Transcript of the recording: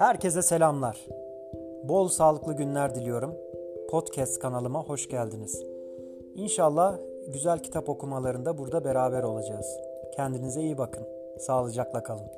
Herkese selamlar. Bol sağlıklı günler diliyorum. Podcast kanalıma hoş geldiniz. İnşallah güzel kitap okumalarında burada beraber olacağız. Kendinize iyi bakın. Sağlıcakla kalın.